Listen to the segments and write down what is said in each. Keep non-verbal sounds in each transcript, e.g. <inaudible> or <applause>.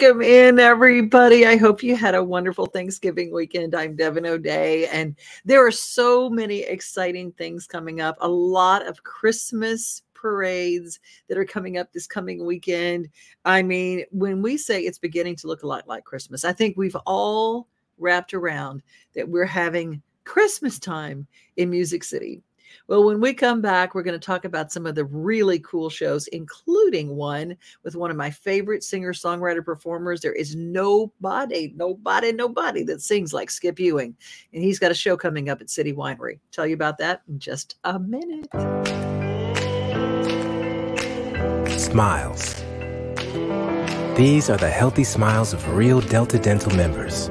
Welcome in, everybody. I hope you had a wonderful Thanksgiving weekend. I'm Devin O'Day, and there are so many exciting things coming up. A lot of Christmas parades that are coming up this coming weekend. I mean, when we say it's beginning to look a lot like Christmas, I think we've all wrapped around that we're having Christmas time in Music City. Well, when we come back, we're going to talk about some of the really cool shows, including one with one of my favorite singer songwriter performers. There is nobody, nobody, nobody that sings like Skip Ewing. And he's got a show coming up at City Winery. Tell you about that in just a minute. Smiles. These are the healthy smiles of real Delta Dental members.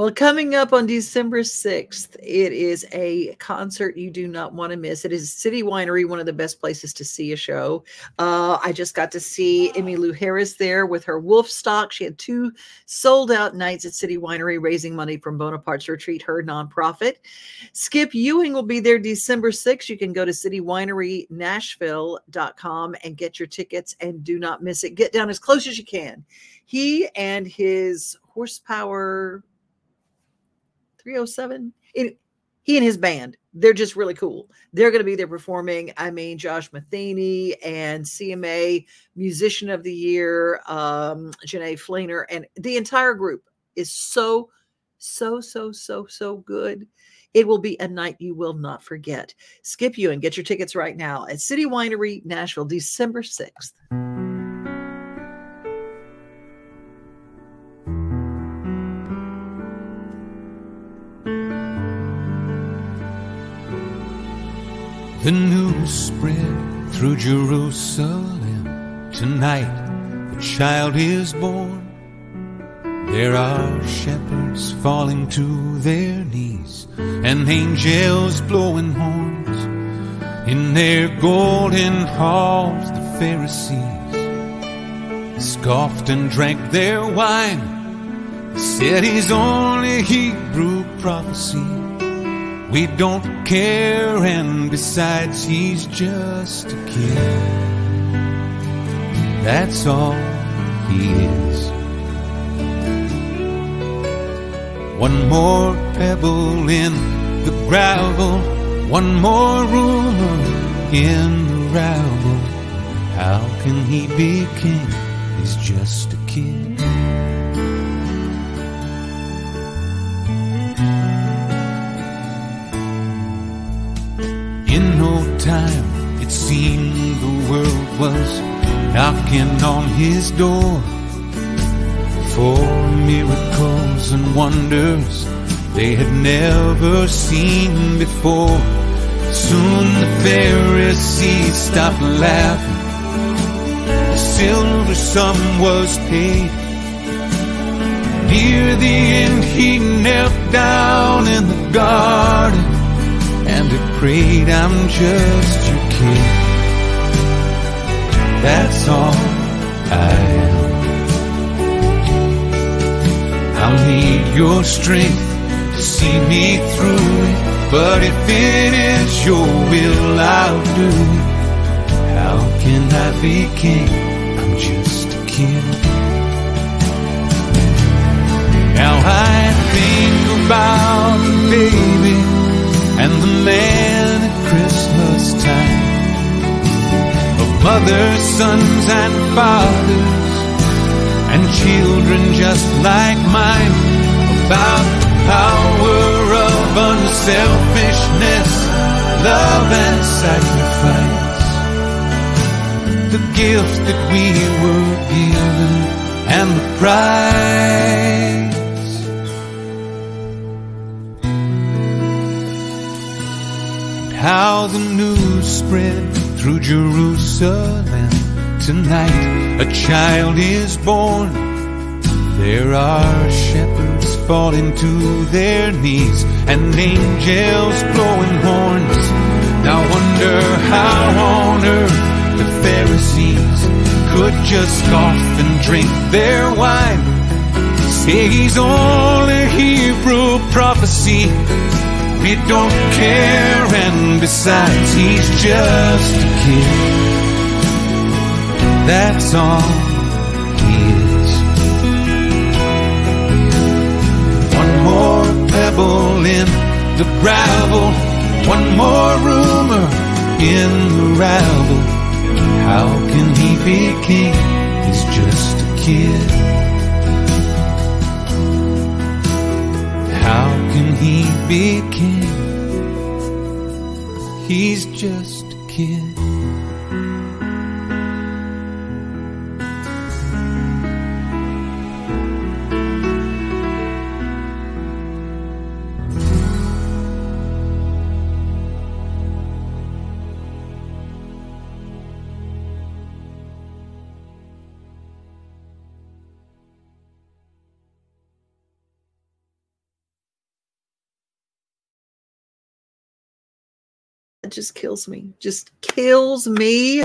Well, coming up on December 6th, it is a concert you do not want to miss. It is City Winery, one of the best places to see a show. Uh, I just got to see Emmylou Harris there with her wolf stock. She had two sold out nights at City Winery raising money from Bonaparte's Retreat, her nonprofit. Skip Ewing will be there December 6th. You can go to citywinerynashville.com and get your tickets and do not miss it. Get down as close as you can. He and his horsepower 307. It, he and his band, they're just really cool. They're going to be there performing. I mean, Josh Matheny and CMA Musician of the Year, um, Jenee Fleenor, and the entire group is so, so, so, so, so good. It will be a night you will not forget. Skip you and get your tickets right now at City Winery, Nashville, December 6th. The news spread through Jerusalem. Tonight, a child is born. There are shepherds falling to their knees and angels blowing horns. In their golden halls, the Pharisees scoffed and drank their wine. They Said he's only Hebrew prophecy. We don't care, and besides, he's just a kid. That's all he is. One more pebble in the gravel, one more rumor in the rabble. How can he be king? He's just a kid. No time, it seemed the world was knocking on his door for miracles and wonders they had never seen before. Soon the Pharisees stopped laughing. The silver sum was paid. Near the end, he knelt down in the garden and prayed I'm just your kid. That's all I am. I'll need your strength to see me through it, but if it is your will, I'll do it. How can I be king? I'm just a kid. Now I think about baby and the man at Christmas time of mothers, sons, and fathers, and children just like mine about the power of unselfishness, love, and sacrifice. The gift that we were given and the price. How the news spread through Jerusalem. Tonight, a child is born. There are shepherds falling to their knees and angels blowing horns. Now wonder how on earth the Pharisees could just scoff and drink their wine. Say he's only Hebrew prophecy. We don't care, and besides, he's just a kid. That's all he is. One more pebble in the gravel, one more rumor in the rabble. How can he be king? He's just a kid. How can he be king? He's just a kid. Just kills me. Just kills me.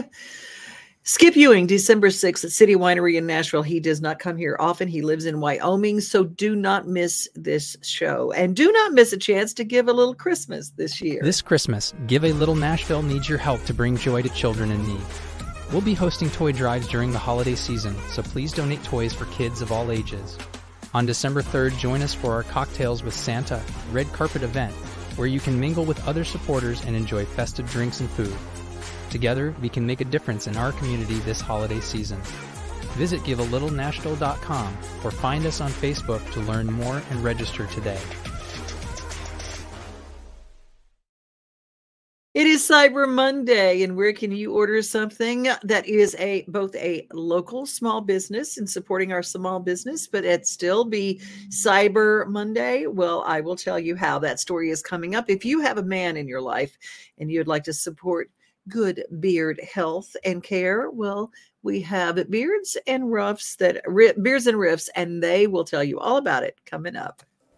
Skip Ewing, December 6th at City Winery in Nashville. He does not come here often. He lives in Wyoming. So do not miss this show. And do not miss a chance to give a little Christmas this year. This Christmas, Give a Little Nashville needs your help to bring joy to children in need. We'll be hosting toy drives during the holiday season, so please donate toys for kids of all ages. On December 3rd, join us for our Cocktails with Santa red carpet event, where you can mingle with other supporters and enjoy festive drinks and food. Together, we can make a difference in our community this holiday season. Visit givealittle.nashville.com or find us on Facebook to learn more and register today. It is Cyber Monday, and where can you order something that is a both a local small business and supporting our small business, but it still be Cyber Monday? Well, I will tell you how that story is coming up. If you have a man in your life and you'd like to support good beard health and care, well, we have Beards and Ruffs that Beards and Riffs, and they will tell you all about it coming up.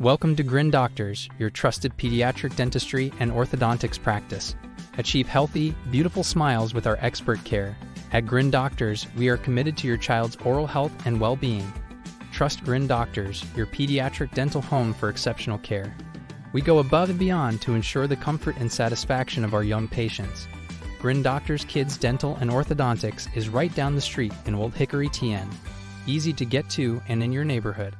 Welcome to Grin Doctors, your trusted pediatric dentistry and orthodontics practice. Achieve healthy, beautiful smiles with our expert care. At Grin Doctors, we are committed to your child's oral health and well being. Trust Grin Doctors, your pediatric dental home for exceptional care. We go above and beyond to ensure the comfort and satisfaction of our young patients. Grin Doctors Kids Dental and Orthodontics is right down the street in Old Hickory, TN. Easy to get to and in your neighborhood.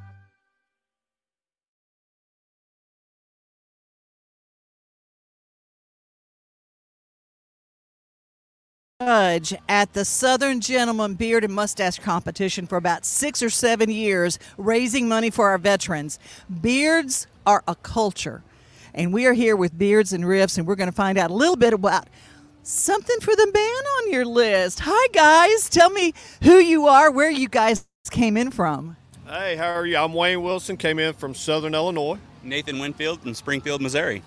Judge at the Southern Gentleman Beard and Mustache Competition for about six or seven years, raising money for our veterans. Beards are a culture, and we are here with Beards and Riffs, and we're going to find out a little bit about something for the man on your list. Hi, guys. Tell me who you are, where you guys came in from. Hey, how are you? I'm Wayne Wilson, came in from Southern Illinois. Nathan Winfield in Springfield, Missouri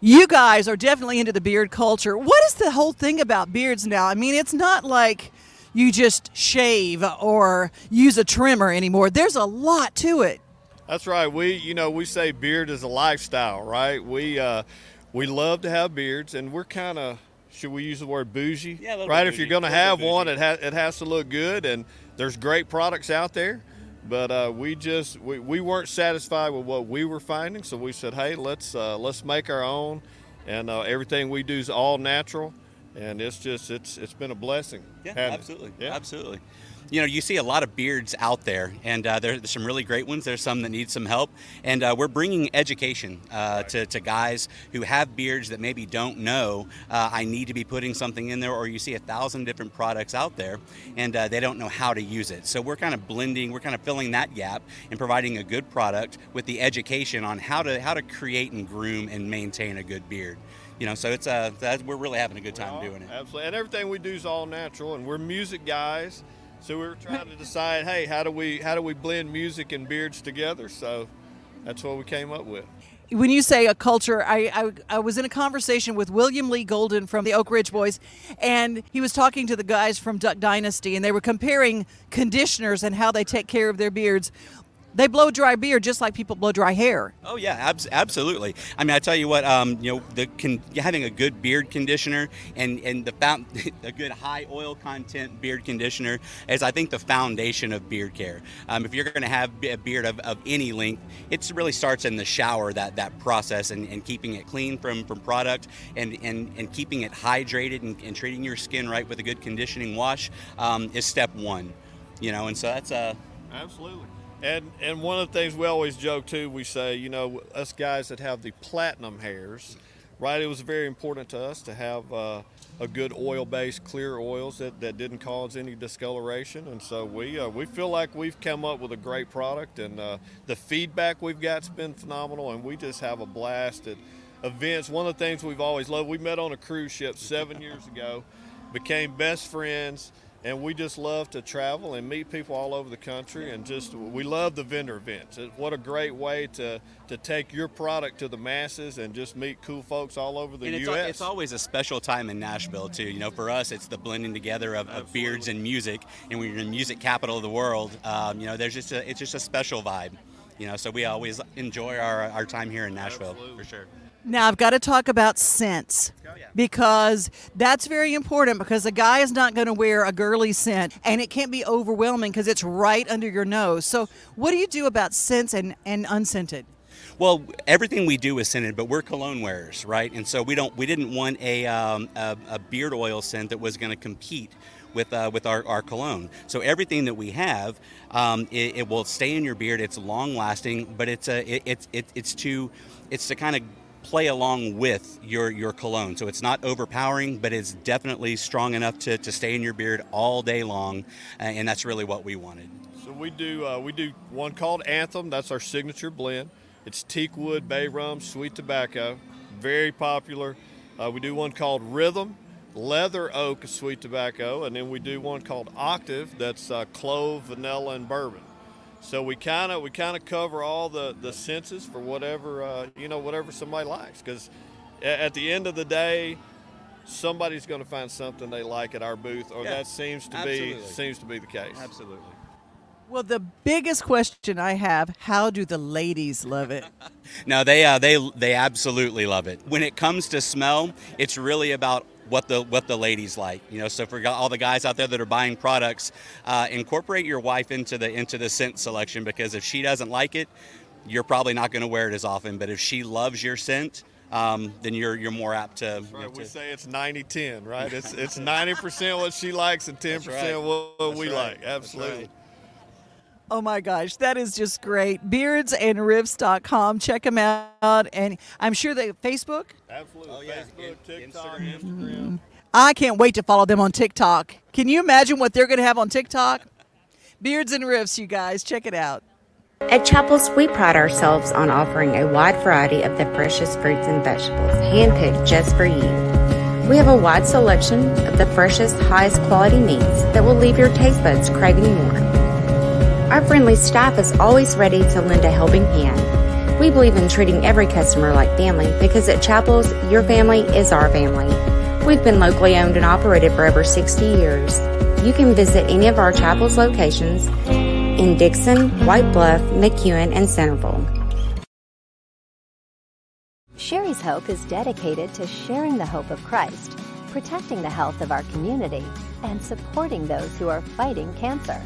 you guys are definitely into the beard culture. What is the whole thing about beards now? I mean, it's not like you just shave or use a trimmer anymore. There's a lot to it. That's right. We, you know, we say beard is a lifestyle, right? We uh, we love to have beards, and we're kind of should we use the word bougie? Yeah, right. If you're going to have one, it has it has to look good, and there's great products out there. But uh, we just we, we weren't satisfied with what we were finding, so we said, hey, let's uh, let's make our own, and uh, everything we do is all natural. and it's just it's it's been a blessing. Yeah, it. absolutely. Yeah. Absolutely. You know, you see a lot of beards out there, and uh, there- there's some really great ones. There's some that need some help, and uh, we're bringing education uh, to, to guys who have beards that maybe don't know uh, I need to be putting something in there, or you see a thousand different products out there, and uh, they don't know how to use it. So we're kind of blending, we're kind of filling that gap and providing a good product with the education on how to how to create and groom and maintain a good beard. You know, so it's uh, that, we're really having a good time doing it. Absolutely, and everything we do is all natural, and we're music guys, so we were trying to decide, hey, how do we how do we blend music and beards together? So that's what we came up with. when you say a culture, I, I I was in a conversation with William Lee Golden from the Oak Ridge Boys, and he was talking to the guys from Duck Dynasty, and they were comparing conditioners and how they take care of their beards. They blow dry beard just like people blow dry hair. Oh yeah, abs- absolutely. I mean, I tell you what, um, you know, the con- having a good beard conditioner and and the found- <laughs> a good high oil content beard conditioner is, I think, the foundation of beard care. Um, if you're going to have a beard of, of any length, it really starts in the shower that that process and, and keeping it clean from from product and and, and keeping it hydrated and, and treating your skin right with a good conditioning wash um, is step one. You know, and so that's uh, Absolutely. And and one of the things we always joke too, we say, you know, us guys that have the platinum hairs, right? It was very important to us to have uh, a good oil-based, clear oils that, that didn't cause any discoloration, and so we uh, we feel like we've come up with a great product, and uh, the feedback we've got's been phenomenal, and we just have a blast at events. One of the things we've always loved, we met on a cruise ship seven years ago, became best friends and we just love to travel and meet people all over the country and just we love the vendor events what a great way to to take your product to the masses and just meet cool folks all over the and it's, us it's always a special time in Nashville too. You know, for us, it's the blending together of, of beards and music, and we're in the music capital of the world. Um, you know, there's just a, it's just a special vibe. You know, so we always enjoy our, our time here in Nashville for sure. Now I've got to talk about scents because that's very important because a guy is not going to wear a girly scent and it can't be overwhelming because it's right under your nose. So what do you do about scents and, and unscented? Well, everything we do is scented, but we're cologne wearers, right? And so we don't, we didn't want a, um, a, a beard oil scent that was going to compete with uh, with our, our cologne. So everything that we have, um, it, it will stay in your beard. It's long lasting, but it's a, it, it's it, it's to, it's to kind of play along with your your cologne. So it's not overpowering, but it's definitely strong enough to, to stay in your beard all day long, and that's really what we wanted. so we do uh, we do one called anthem that's our signature blend it's teak wood bay rum sweet tobacco very popular uh, we do one called rhythm leather oak sweet tobacco and then we do one called octave that's uh, clove vanilla and bourbon so we kind of we kind of cover all the the senses for whatever uh, you know whatever somebody likes because at the end of the day somebody's going to find something they like at our booth or Yeah, that seems to absolutely. be seems to be the case Absolutely. Well, the biggest question I have, how do the ladies love it? <laughs> No, they uh, they they absolutely love it. When it comes to smell, it's really about what the what the ladies like. You know, so for all the guys out there that are buying products, uh, incorporate your wife into the into the scent selection because if she doesn't like it, you're probably not going to wear it as often. But if she loves your scent, um, then you're you're more apt to. you know, we to- say it's 90-10, right? It's it's <laughs> 90% what she likes and 10% right. what, what we right. like. Absolutely. Right. Oh my gosh, that is just great. Beardsandriffs.com. Check them out. And I'm sure they Facebook. Absolutely. Oh, yeah. Facebook, In- TikTok, Instagram. Instagram. I can't wait to follow them on TikTok. Can you imagine what they're going to have on TikTok? Beards and Riffs, you guys. Check it out. At Chapels, we pride ourselves on offering a wide variety of the freshest fruits and vegetables, handpicked just for you. We have a wide selection of the freshest, highest quality meats that will leave your taste buds craving more. Our friendly staff is always ready to lend a helping hand. We believe in treating every customer like family because at Chapels, your family is our family. We've been locally owned and operated for over 60 years. You can visit any of our Chapels locations in Dickson, White Bluff, McEwen, and Centerville. Sherry's Hope is dedicated to sharing the hope of Christ, protecting the health of our community, and supporting those who are fighting cancer.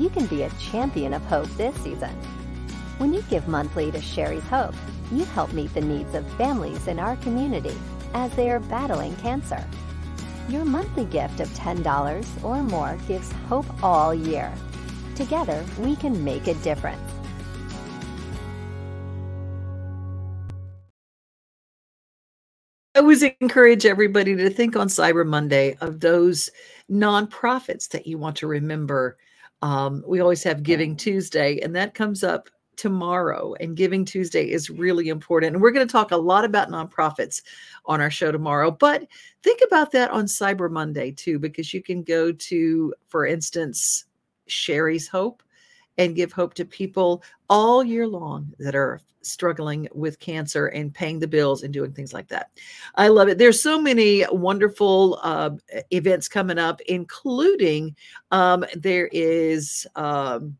You can be a champion of hope this season. When you give monthly to Sherry's Hope, you help meet the needs of families in our community as they are battling cancer. Your monthly gift of $10 or more gives hope all year. Together, we can make a difference. I always encourage everybody to think on Cyber Monday of those nonprofits that you want to remember. Um, we always have Giving Tuesday, and that comes up tomorrow. And Giving Tuesday is really important. And we're going to talk a lot about nonprofits on our show tomorrow. But think about that on Cyber Monday too, because you can go to, for instance, Sherry's Hope and give hope to people all year long that are struggling with cancer and paying the bills and doing things like that. I love it. There's so many wonderful uh, events coming up, including um, there is. Um,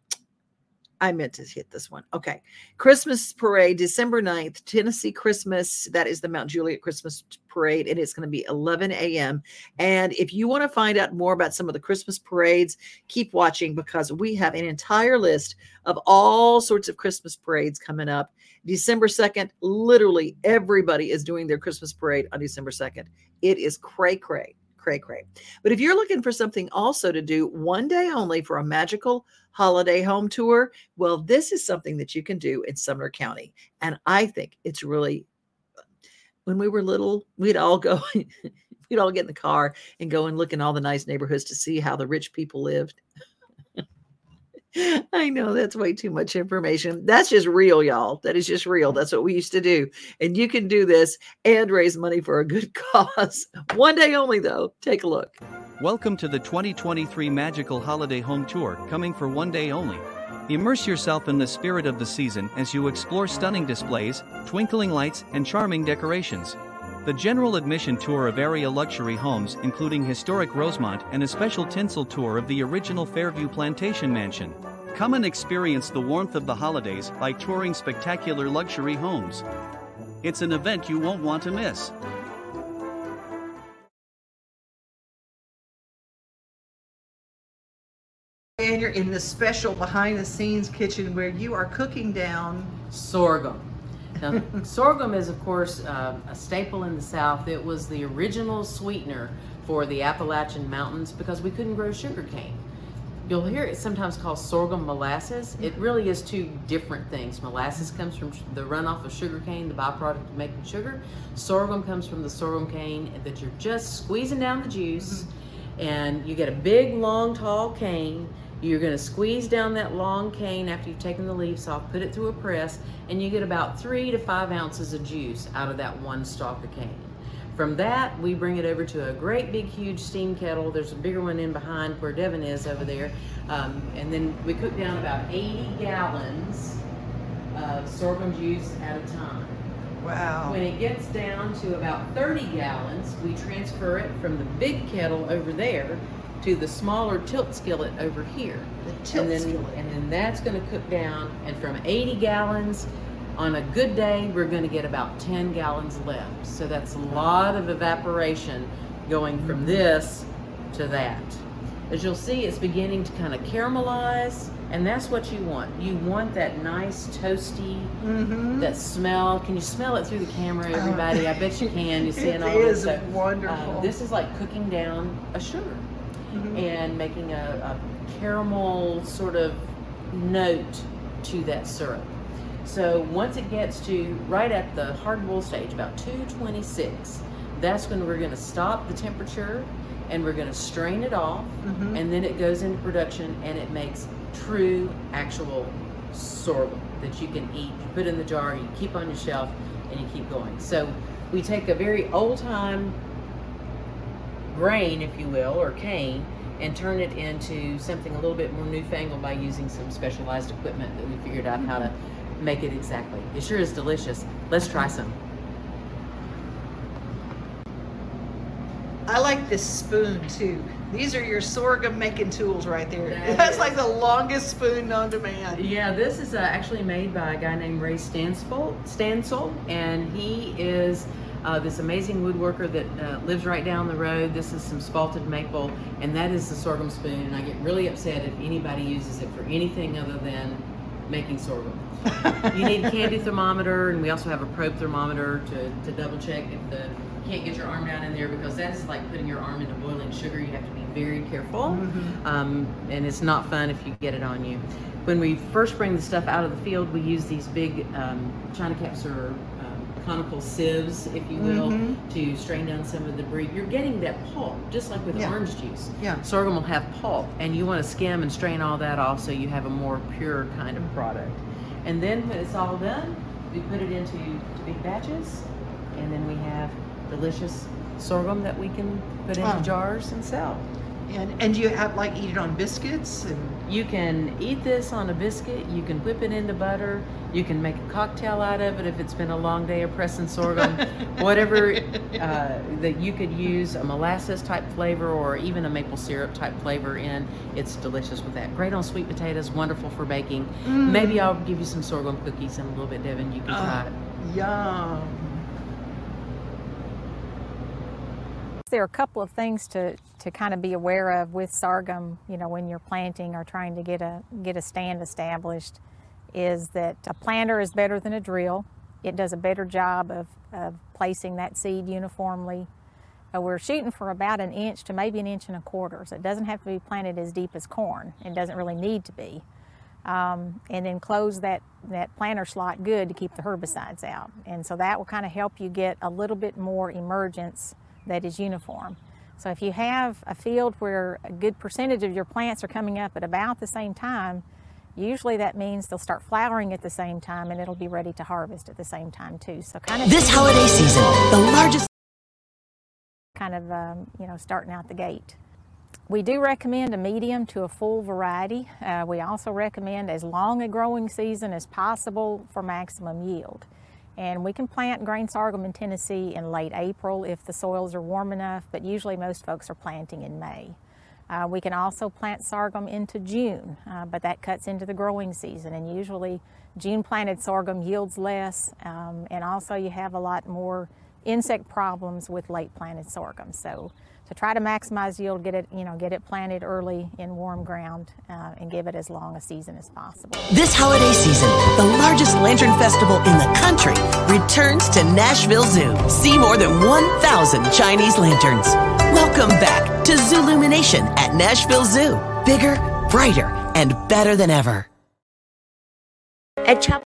I meant to hit this one. Okay. Christmas parade, December 9th, Tennessee Christmas. That is the Mount Juliet Christmas parade, and it's going to be 11 a.m. And if you want to find out more about some of the Christmas parades, keep watching because we have an entire list of all sorts of Christmas parades coming up. December 2nd, literally everybody is doing their Christmas parade on December 2nd. It is cray cray cray cray. But if you're looking for something also to do one day only for a magical holiday home tour, well, this is something that you can do in Sumner County. And I think it's really, when we were little, we'd all go, <laughs> we'd all get in the car and go and look in all the nice neighborhoods to see how the rich people lived. I know that's way too much information. That's just real, y'all. That is just real. That's what we used to do. And you can do this and raise money for a good <laughs> cause. One day only, though. Take a look. Welcome to the 2023 Magical Holiday Home Tour, coming for one day only. Immerse yourself in the spirit of the season as you explore stunning displays, twinkling lights, and charming decorations. The general admission tour of area luxury homes, including historic Rosemont and a special tinsel tour of the original Fairvue Plantation Mansion. Come and experience the warmth of the holidays by touring spectacular luxury homes. It's an event you won't want to miss. And you're in the special behind the scenes kitchen where you are cooking down sorghum. Now, sorghum is, of course, uh, a staple in the South. It was the original sweetener for the Appalachian Mountains because we couldn't grow sugar cane. You'll hear it sometimes called sorghum molasses. It really is two different things. Molasses comes from the runoff of sugar cane, the byproduct of making sugar. Sorghum comes from the sorghum cane that you're just squeezing down the juice, and you get a big, long, tall cane you're going to squeeze down that long cane after you've taken the leaves off, put it through a press, and you get about three to five ounces of juice out of that one stalk of cane. From that, we bring it over to a great big huge steam kettle. There's a bigger one in behind where Devin is over there. Um, and then we cook down about 80 gallons of sorghum juice at a time. Wow. When it gets down to about 30 gallons, we transfer it from the big kettle over there to the smaller tilt skillet over here. The tilt and then, skillet. And then that's going to cook down. And from 80 gallons, on a good day, we're going to get about 10 gallons left. So that's a lot of evaporation going from Mm-hmm. this to that. As you'll see, it's beginning to kind of caramelize, and that's what you want. You want that nice toasty, Mm-hmm. that smell. Can you smell it through the camera, everybody? I bet you can. You <laughs> see It it all is this. So, wonderful. um, this is like cooking down a sugar Mhm. and making a, a caramel sort of note to that syrup. So once it gets to right at the hard boil stage, about 226, that's when we're going to stop the temperature and we're going to strain it off, Mhm. and then it goes into production and it makes true, actual sorghum that you can eat. You put in the jar, you keep on your shelf, and you keep going. So we take a very old time grain, if you will, or cane, and turn it into something a little bit more newfangled by using some specialized equipment that we figured out how to make it exactly. It sure is delicious. Let's try some. I like this spoon too. These are your sorghum making tools right there. That <laughs> That's is. like the longest spoon known to man. Yeah, this is uh, actually made by a guy named Ray Stansel, Stansel and he is uh, this amazing woodworker that uh, lives right down the road. This is some spalted maple, and that is the sorghum spoon. And I get really upset if anybody uses it for anything other than making sorghum. <laughs> you need a candy thermometer, and we also have a probe thermometer to, to double check if the can't get your arm down in there because that is like putting your arm into boiling sugar. You have to be very careful, Mhm. um, and it's not fun if you get it on you. When we first bring the stuff out of the field, we use these big um, china caps or conical sieves, if you will, Mhm. to strain down some of the debris. You're getting that pulp, just like with Yeah. orange juice. Yeah. Sorghum will have pulp, and you want to skim and strain all that off so you have a more pure kind of product. And then when it's all done, we put it into big batches, and then we have delicious sorghum that we can put into Wow. jars and sell. And and you have like eat it on biscuits and You can eat this on a biscuit. You can whip it into butter. You can make a cocktail out of it if it's been a long day of pressing sorghum. <laughs> Whatever uh, that you could use a molasses type flavor or even a maple syrup type flavor in, it's delicious with that. Great on sweet potatoes, wonderful for baking. Mm. Maybe I'll give you some sorghum cookies in a little bit, Devin. You can try Oh, it. yum. There are a couple of things to, to kind of be aware of with sorghum, you know, when you're planting or trying to get a get a stand established, is that a planter is better than a drill. It does a better job of, of placing that seed uniformly. Uh, we're shooting for about an inch to maybe an inch and a quarter, so it doesn't have to be planted as deep as corn. It doesn't really need to be. Um, and then close that, that planter slot good to keep the herbicides out. And so that will kind of help you get a little bit more emergence that is uniform. So if you have a field where a good percentage of your plants are coming up at about the same time, usually that means they'll start flowering at the same time and it'll be ready to harvest at the same time too. So kind of This holiday season, the largest kind of um, you know starting out the gate. We do recommend a medium to a full variety. Uh, we also recommend as long a growing season as possible for maximum yield. And we can plant grain sorghum in Tennessee in late April if the soils are warm enough, but usually most folks are planting in May. Uh, we can also plant sorghum into June, uh, but that cuts into the growing season, and usually June planted sorghum yields less, um, and also you have a lot more insect problems with late planted sorghum. So to try to maximize yield, get it you know get it planted early in warm ground, uh, and give it as long a season as possible. This holiday season, the largest lantern festival in the country returns to Nashville Zoo. See more than 1,000 Chinese lanterns. Welcome back to Zoo Zoolumination at Nashville Zoo. Bigger, brighter, and better than ever. At Chapel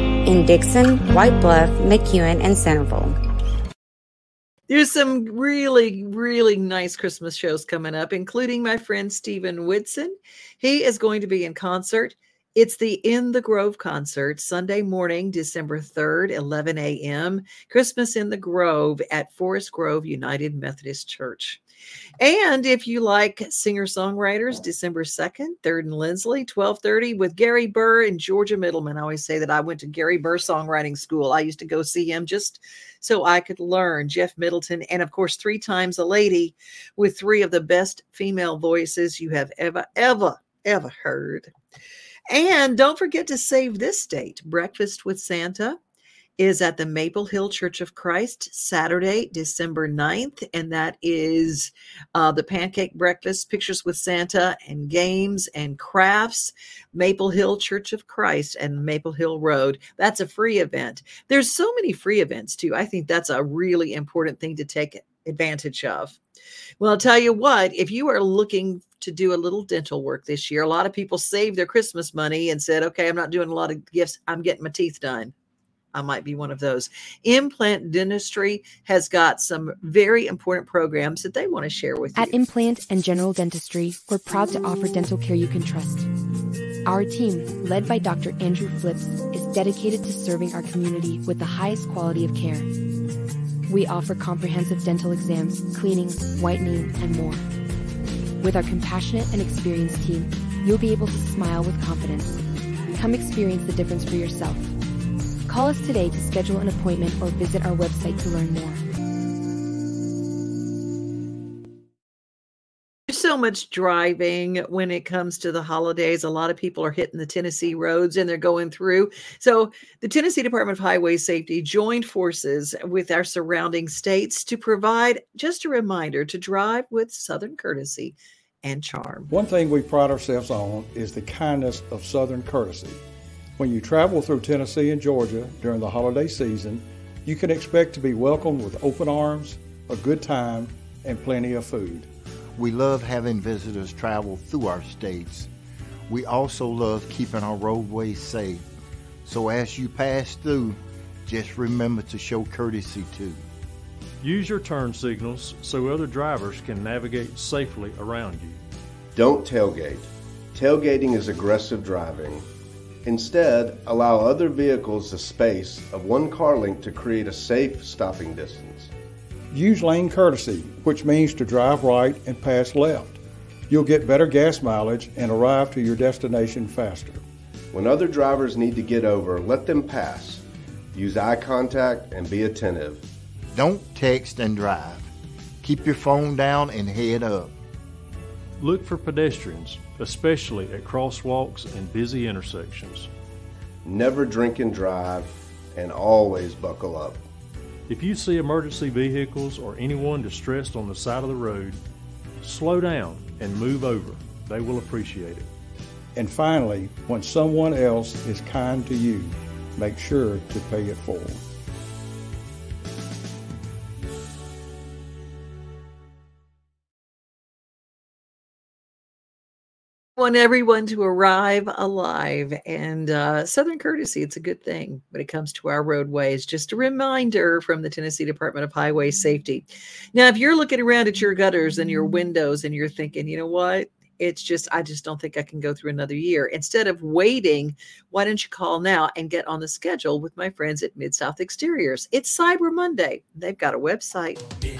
in Dickson, White Bluff, McEwen, and Centerville. There's some really, really nice Christmas shows coming up, including my friend Stephen Whitson. He is going to be in concert. It's the In the Grove concert, Sunday morning, December 3rd, 11 a.m. Christmas in the Grove at Forest Grove United Methodist Church. And if you like singer-songwriters, December 2nd, 3rd and Lindsley, 1230 with Gary Burr and Georgia Middleman. I always say that I went to Gary Burr Songwriting School. I used to go see him just so I could learn. Jeff Middleton, and of course, three times a lady with three of the best female voices you have ever, ever, ever heard. And don't forget to save this date. Breakfast with Santa is at the Maple Hill Church of Christ Saturday, December 9th. And that is uh, the pancake breakfast, pictures with Santa, and games and crafts. Maple Hill Church of Christ and Maple Hill Road. That's a free event. There's so many free events too. I think that's a really important thing to take advantage of. Well, I'll tell you what, if you are looking to do a little dental work this year, a lot of people saved their Christmas money and said, okay, I'm not doing a lot of gifts. I'm getting my teeth done. I might be one of those. Implant Dentistry has got some very important programs that they want to share with you. At Implant and General Dentistry, we're proud to offer dental care you can trust. Our team, led by Dr. Andrew Flips, is dedicated to serving our community with the highest quality of care. We offer comprehensive dental exams, cleanings, whitening, and more. With our compassionate and experienced team, you'll be able to smile with confidence. Come experience the difference for yourself. Call us today to schedule an appointment or visit our website to learn more. There's so much driving when it comes to the holidays. A lot of people are hitting the Tennessee roads and they're going through. So, the Tennessee Department of Highway Safety joined forces with our surrounding states to provide just a reminder to drive with Southern courtesy and charm. One thing we pride ourselves on is the kindness of Southern courtesy. When you travel through Tennessee and Georgia during the holiday season, you can expect to be welcomed with open arms, a good time, and plenty of food. We love having visitors travel through our states. We also love keeping our roadways safe. So as you pass through, just remember to show courtesy too. Use your turn signals so other drivers can navigate safely around you. Don't tailgate. Tailgating is aggressive driving. Instead, allow other vehicles the space of one car length to create a safe stopping distance. Use lane courtesy, which means to drive right and pass left. You'll get better gas mileage and arrive to your destination faster. When other drivers need to get over, let them pass. Use eye contact and be attentive. Don't text and drive. Keep your phone down and head up. Look for pedestrians, especially at crosswalks and busy intersections. Never drink and drive, and always buckle up. If you see emergency vehicles or anyone distressed on the side of the road, slow down and move over. They will appreciate it. And finally, when someone else is kind to you, make sure to pay it forward. Want everyone to arrive alive and uh, southern courtesy it's a good thing when it comes to our roadways. Just a reminder from the tennessee department of highway safety. Now if you're looking around at your gutters and your windows and you're thinking you know what? It's just i just don't think i can go through another year instead of waiting why don't you call now and get on the schedule with my friends at mid south exteriors. It's cyber monday. They've got a website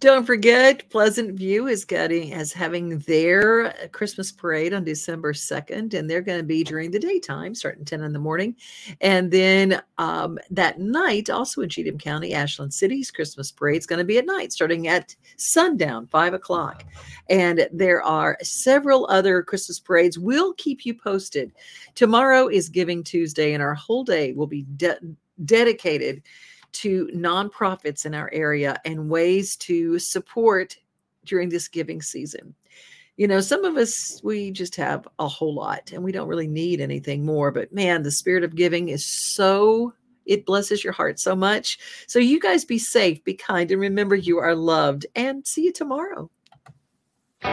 Don't forget, Pleasant View is getting as having their Christmas parade on December 2nd, and they're going to be during the daytime, starting 10 in the morning. And then um, that night, also in Cheatham County, Ashland City's Christmas parade is going to be at night, starting at sundown, 5 o'clock. And there are several other Christmas parades. We'll keep you posted. Tomorrow is Giving Tuesday, and our whole day will be de- dedicated to nonprofits in our area and ways to support during this giving season. You know, some of us, we just have a whole lot and we don't really need anything more. But man, the spirit of giving is so, it blesses your heart so much. So you guys be safe, be kind, and remember you are loved. And see you tomorrow. We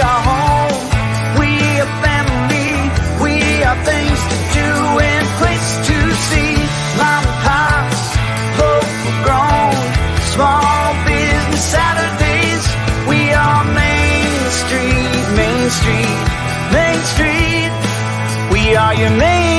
are home, we are family, we are things to do and place to Street, Main Street. We are your Main.